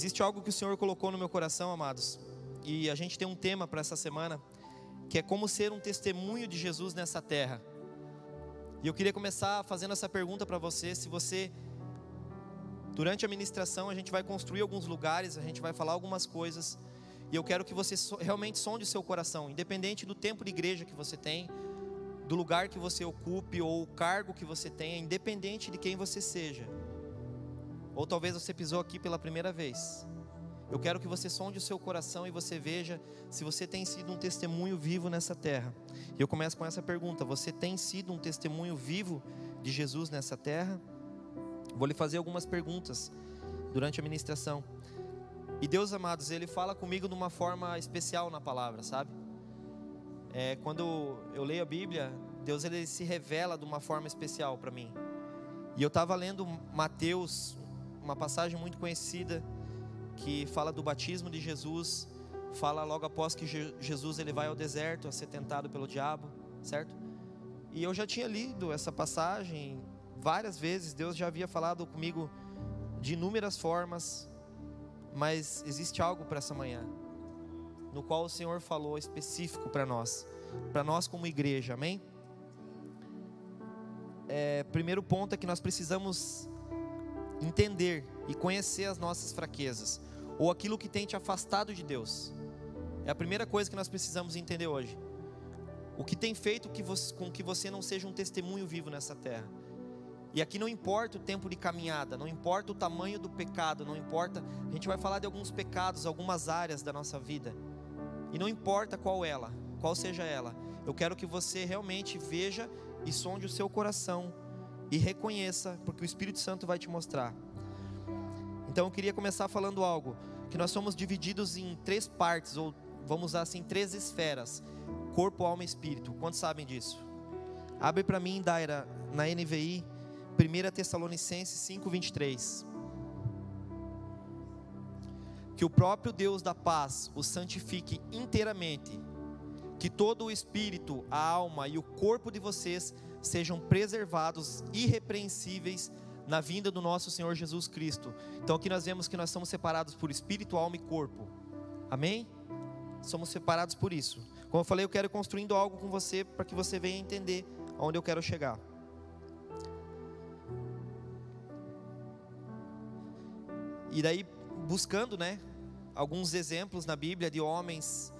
Existe algo que o Senhor colocou no meu coração, amados, e a gente tem um tema para essa semana, que é como ser um testemunho de Jesus nessa terra. E eu queria começar fazendo essa pergunta para você, se você durante a ministração a gente vai construir alguns lugares, a gente vai falar algumas coisas, e eu quero que você realmente sonde o seu coração, independente do tempo de igreja que você tem, do lugar que você ocupe ou o cargo que você tenha, independente de quem você seja. Ou talvez você pisou aqui pela primeira vez. Eu quero que você sonde o seu coração e você veja se você tem sido um testemunho vivo nessa terra. E eu começo com essa pergunta: você tem sido um testemunho vivo de Jesus nessa terra? Vou lhe fazer algumas perguntas durante a ministração. E Deus, amados, Ele fala comigo de uma forma especial na palavra, sabe? É, quando eu leio a Bíblia, Deus ele se revela de uma forma especial para mim. E eu estava lendo Mateus uma passagem muito conhecida que fala do batismo de Jesus, fala logo após que Jesus ele vai ao deserto a ser tentado pelo diabo, certo? E eu já tinha lido essa passagem várias vezes, Deus já havia falado comigo de inúmeras formas, mas existe algo para essa manhã, no qual o Senhor falou específico para nós, para nós como igreja, amém? É, primeiro ponto é que nós precisamos entender e conhecer as nossas fraquezas, ou aquilo que tem te afastado de Deus. É a primeira coisa que nós precisamos entender hoje. O que tem feito com que você não seja um testemunho vivo nessa terra. E aqui não importa o tempo de caminhada, não importa o tamanho do pecado, não importa. A gente vai falar de alguns pecados, algumas áreas da nossa vida. E não importa qual ela, qual seja ela. Eu quero que você realmente veja e sonde o seu coração e reconheça, porque o Espírito Santo vai te mostrar. Então eu queria começar falando algo, que nós somos divididos em três partes, ou vamos usar assim, três esferas: corpo, alma e espírito. Quantos sabem disso? Abre para mim, Daira, na NVI, 1 Tessalonicenses 5:23. Que o próprio Deus da paz o santifique inteiramente, que todo o espírito, a alma e o corpo de vocês sejam preservados irrepreensíveis na vinda do nosso Senhor Jesus Cristo. Então aqui nós vemos que nós somos separados por espírito, alma e corpo. Amém? Somos separados por isso. Como eu falei, eu quero ir construindo algo com você para que você venha entender aonde eu quero chegar. E daí buscando, né, alguns exemplos na Bíblia de homens,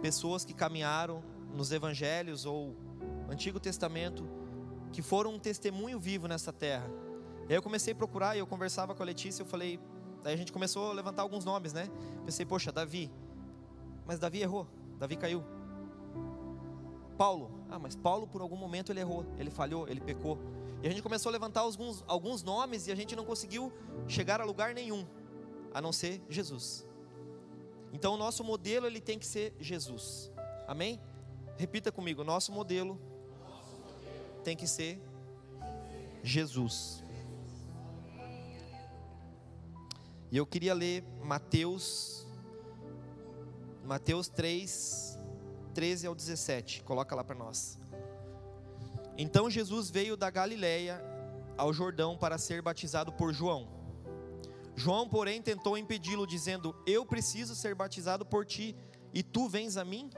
pessoas que caminharam nos evangelhos ou Antigo Testamento que foram um testemunho vivo nessa terra. E aí eu comecei a procurar e eu conversava com a Letícia, eu falei, aí a gente começou a levantar alguns nomes, né? Pensei, poxa, Davi. Mas Davi errou, Davi caiu. Paulo, ah, mas Paulo por algum momento ele errou, ele falhou, ele pecou. E a gente começou a levantar alguns, alguns nomes e a gente não conseguiu chegar a lugar nenhum, a não ser Jesus. Então o nosso modelo ele tem que ser Jesus. Amém? Repita comigo, nosso modelo tem que ser Jesus. E eu queria ler Mateus, Mateus 3, 13 ao 17. Coloca lá para nós. Então Jesus veio da Galiléia ao Jordão para ser batizado por João. João, porém, tentou impedi-lo, dizendo: Eu preciso ser batizado por ti, e tu vens a mim?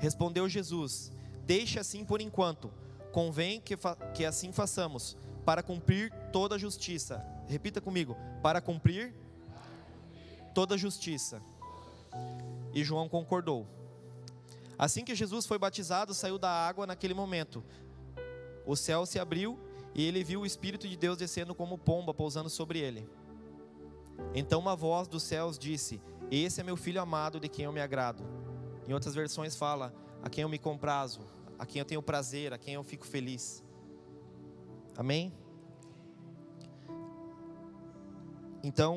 Respondeu Jesus: Deixe assim por enquanto Convém que, que assim façamos, para cumprir toda a justiça. Repita comigo: para cumprir toda a justiça. E João concordou. Assim que Jesus foi batizado, saiu da água naquele momento. O céu se abriu e ele viu o Espírito de Deus descendo como pomba, pousando sobre ele. Então uma voz dos céus disse: Esse é meu filho amado, de quem eu me agrado. Em outras versões fala: A quem eu me comprazo a quem eu tenho prazer, a quem eu fico feliz. Amém? Então,